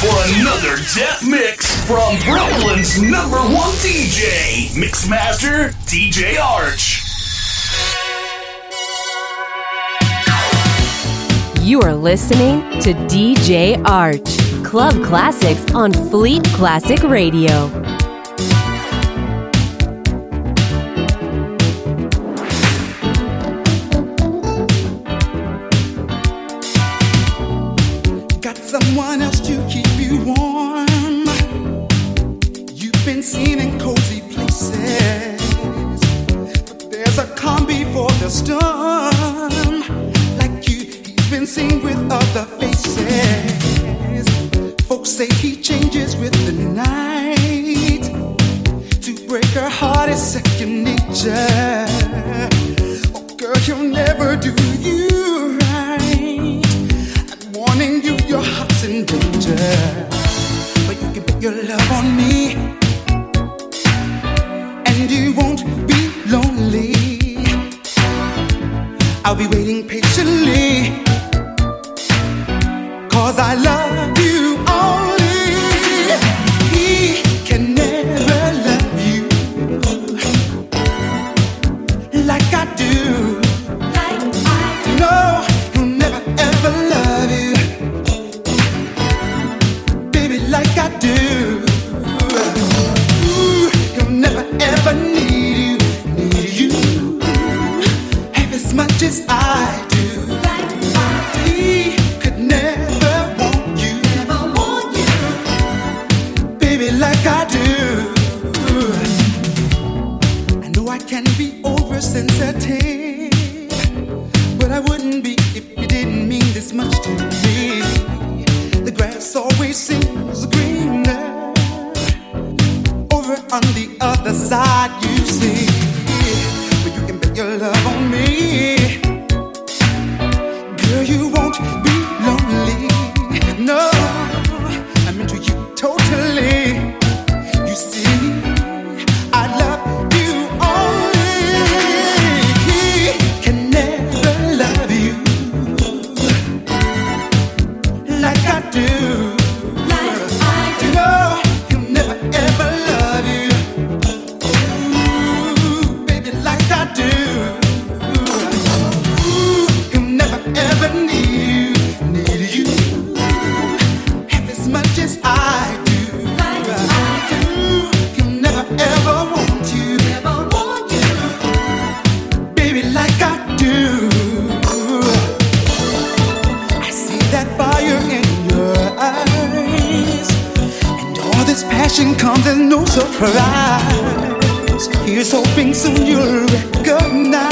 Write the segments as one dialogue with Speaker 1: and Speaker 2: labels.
Speaker 1: for another death mix from Brooklyn's number one DJ, Mixmaster DJ Arch.
Speaker 2: You are listening to DJ Arch, club classics on Fleet Classic Radio.
Speaker 3: rise. Here's hoping soon you'll recognize.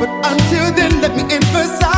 Speaker 3: But until then, let me emphasize.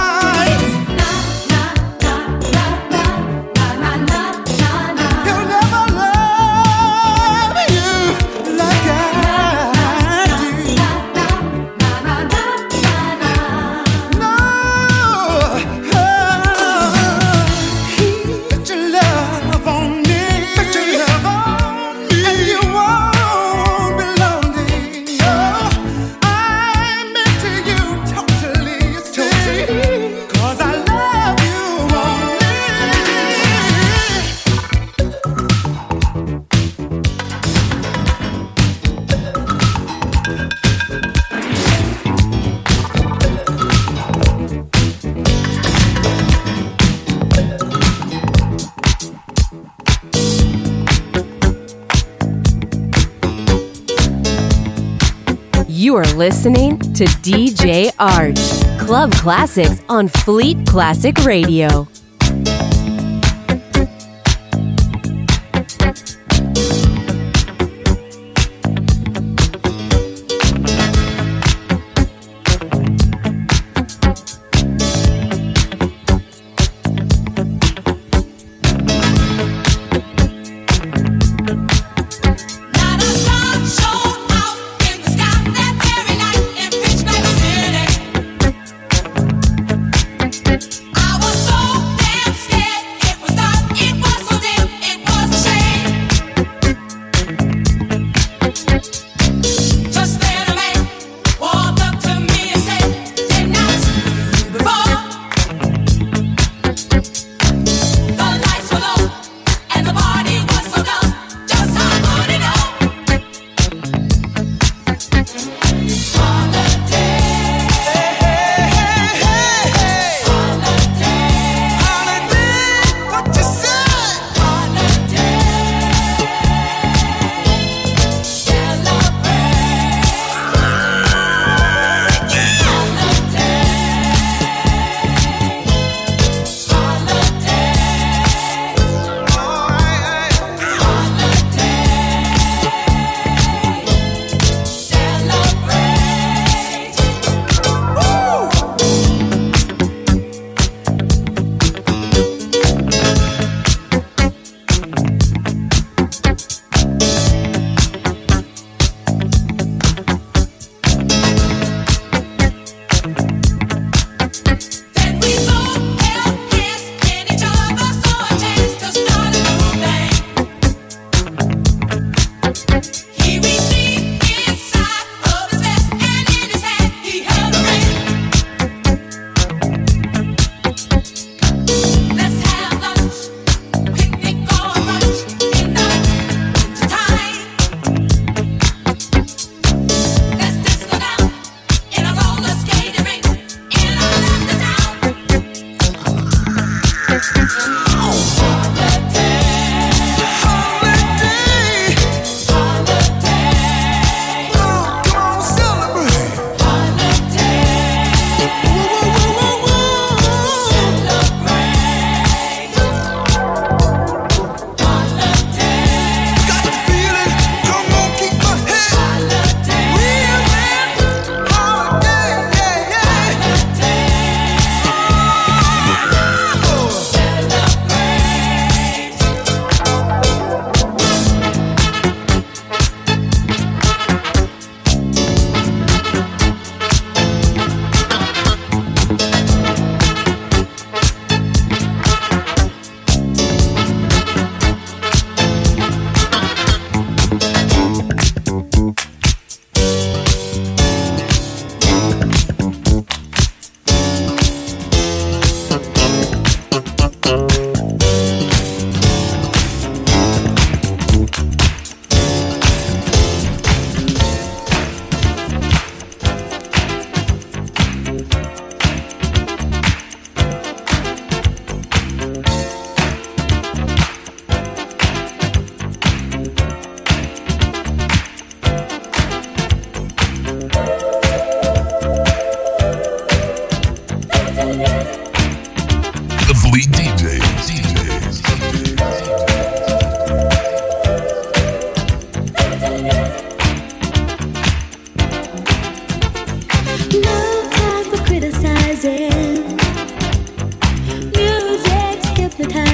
Speaker 3: You
Speaker 2: are listening to DJ Arch, Club Classics on Fleet Classic Radio.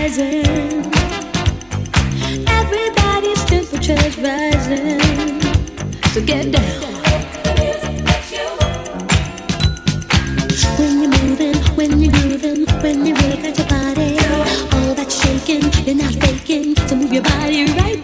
Speaker 4: rising. Everybody's temperature's rising. So get down. When you're moving, when you're grooving, when you work at your body, all that shaking, you're not faking. So move your body right.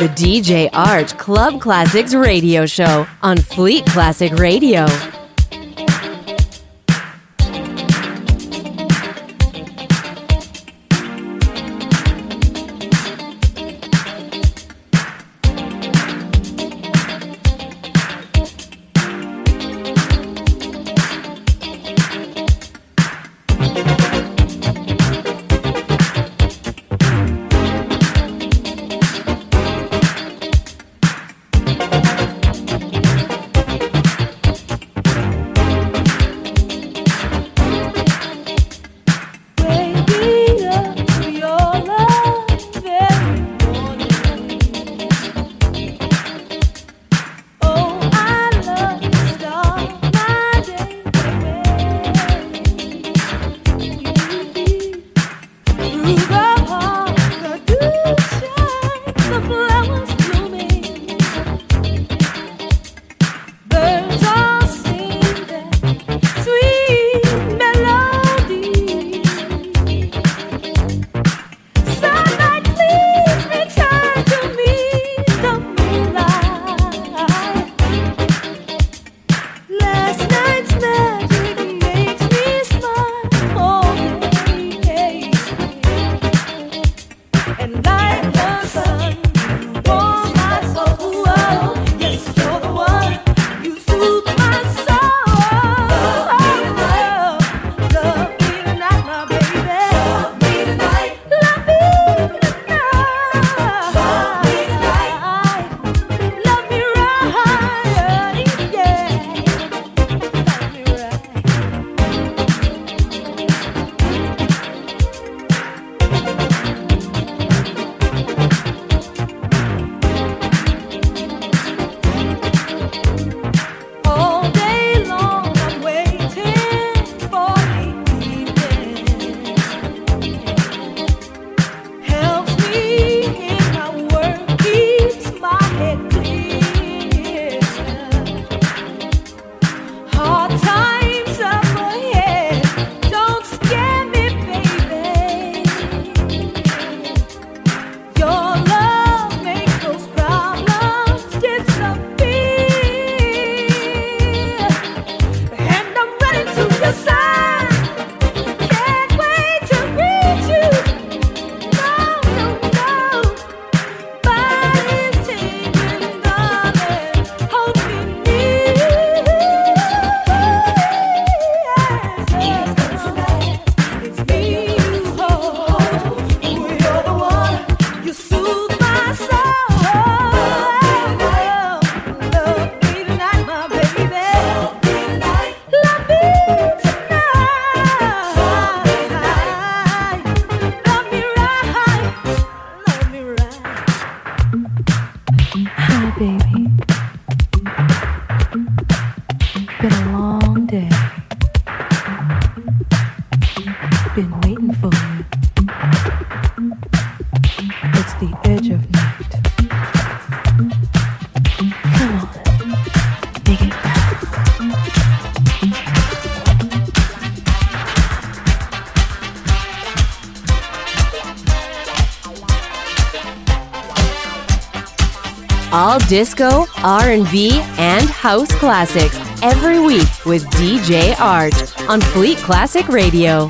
Speaker 4: The
Speaker 5: DJ Arch
Speaker 6: Club Classics radio show on Fleet Classic Radio. All disco, R&B, and house classics every week with DJ Arch on Fleet Classic Radio.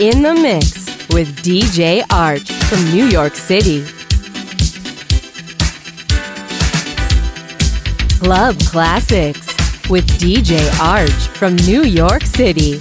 Speaker 7: In the
Speaker 3: Mix with DJ Arch from New York City.
Speaker 8: Club Classics with DJ Arch from New York City.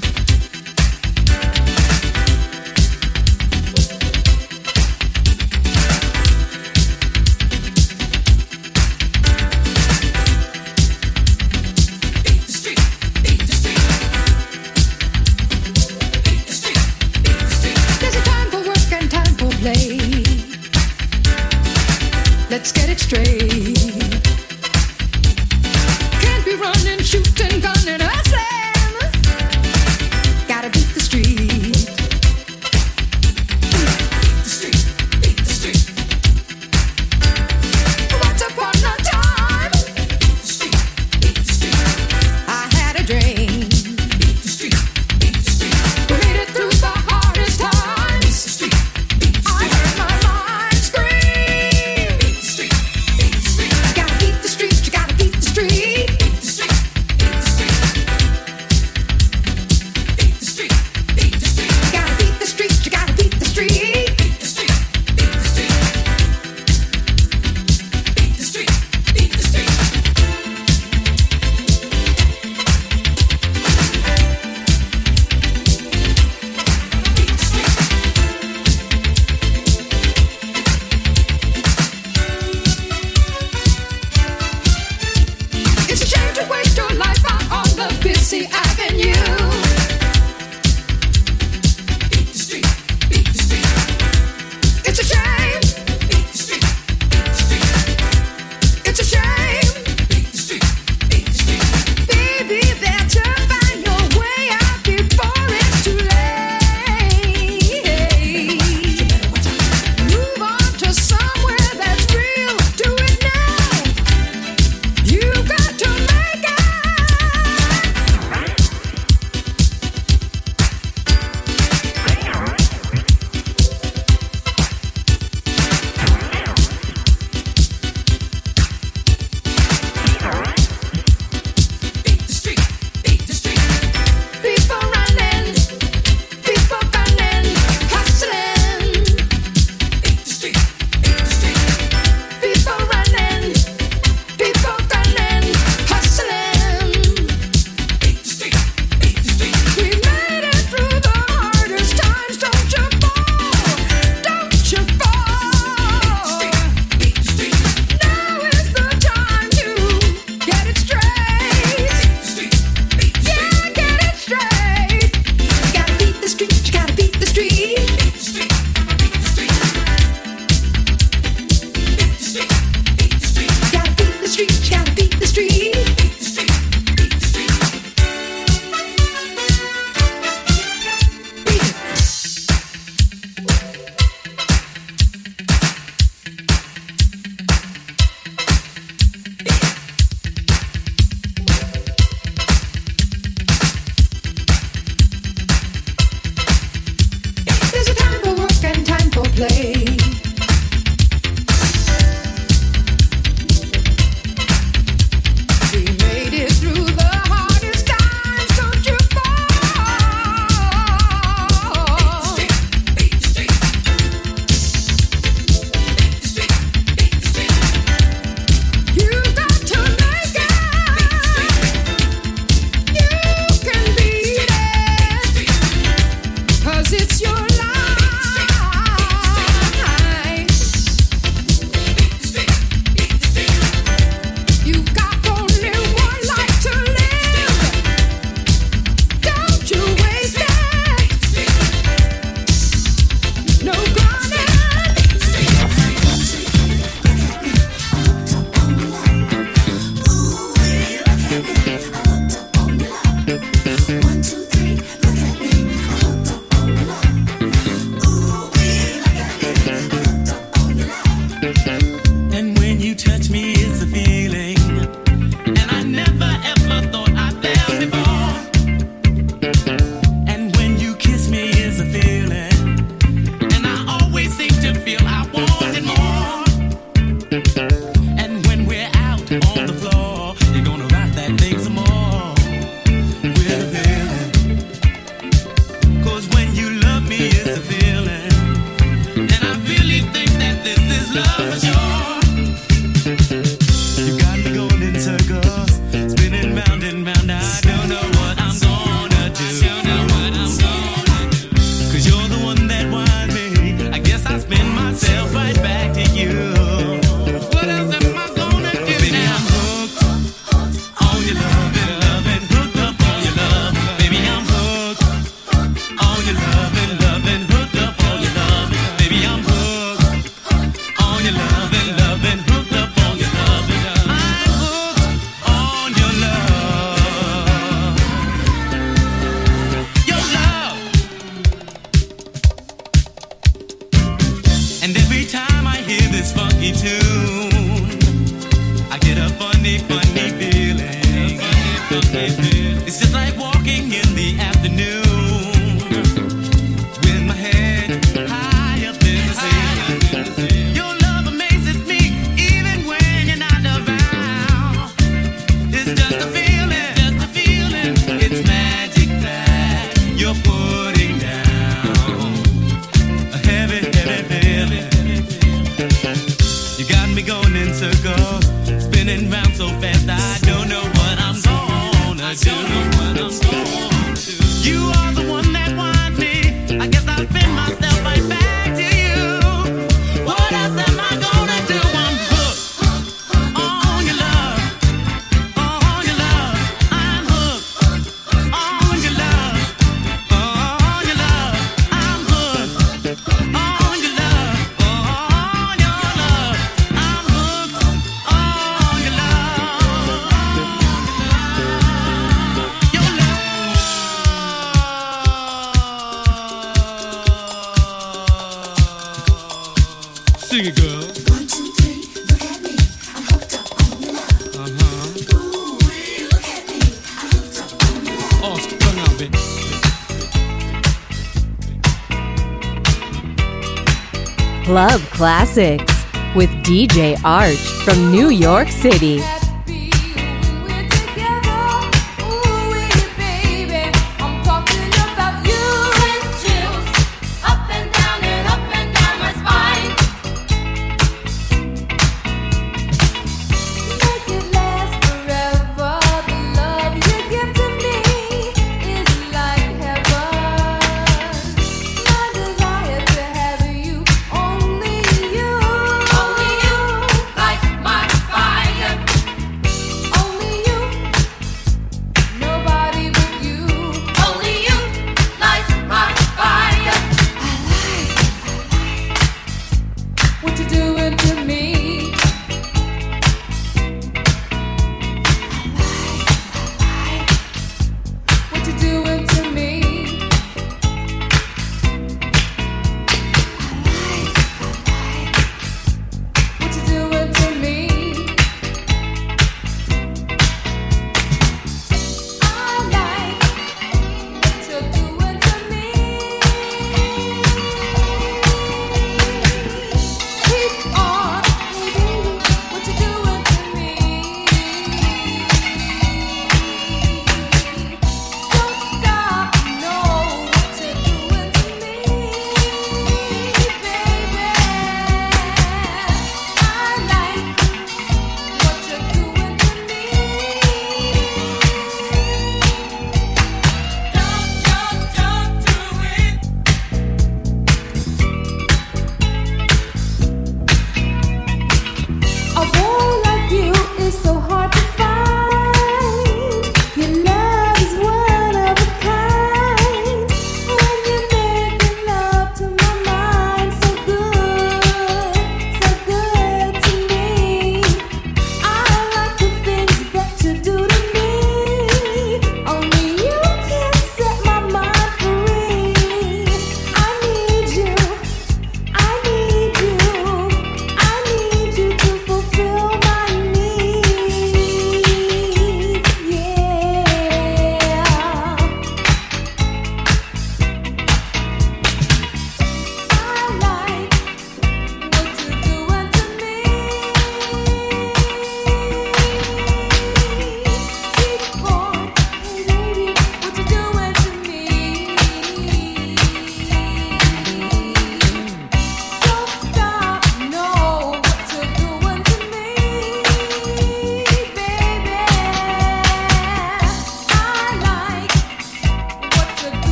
Speaker 9: With
Speaker 8: DJ Arch from New York City.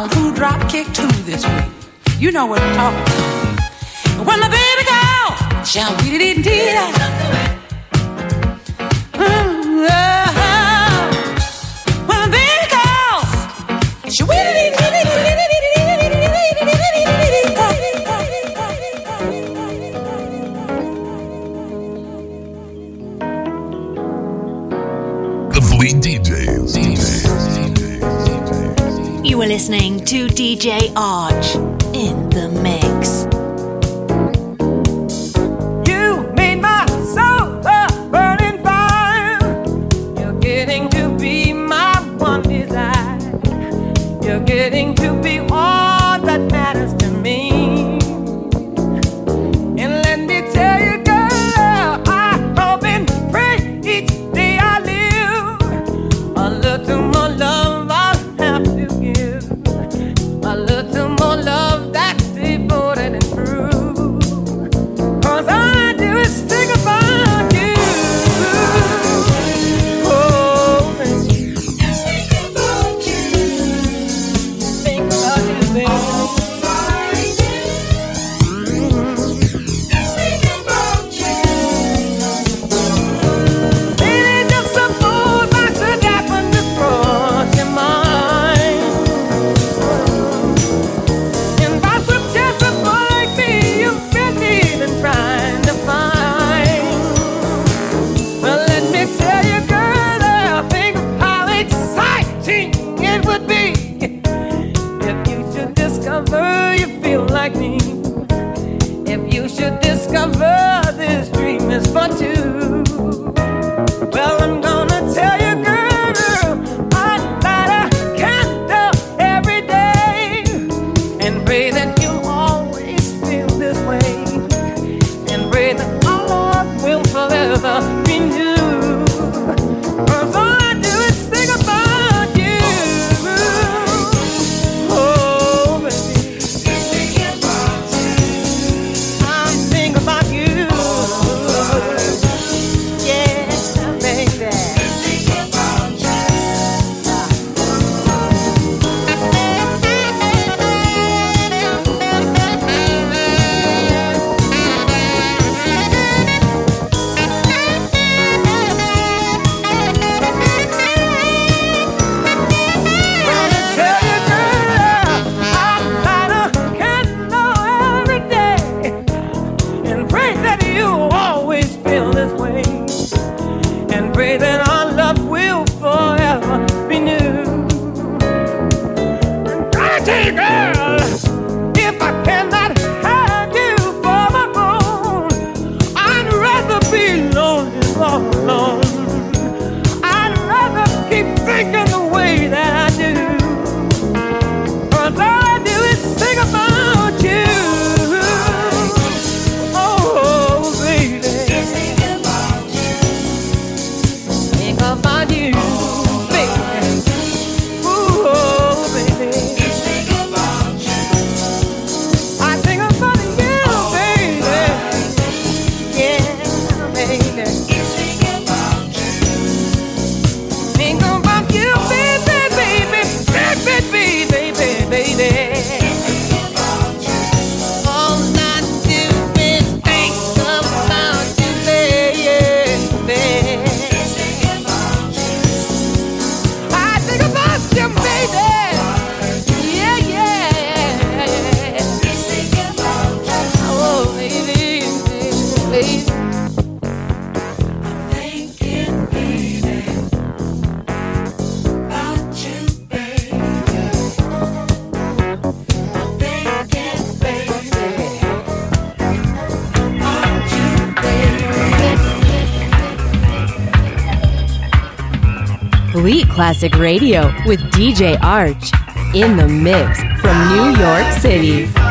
Speaker 10: on
Speaker 5: from
Speaker 11: drop kick to this week. You know what I'm talking about. When the baby girl shall we? did indeed. Uh, uh, uh, when
Speaker 1: the baby girl,
Speaker 6: shall we? listening to DJ Arch in the mix.
Speaker 5: it would be.
Speaker 12: Classic Radio with DJ Arch in the mix from New York City.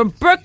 Speaker 13: From Brooklyn.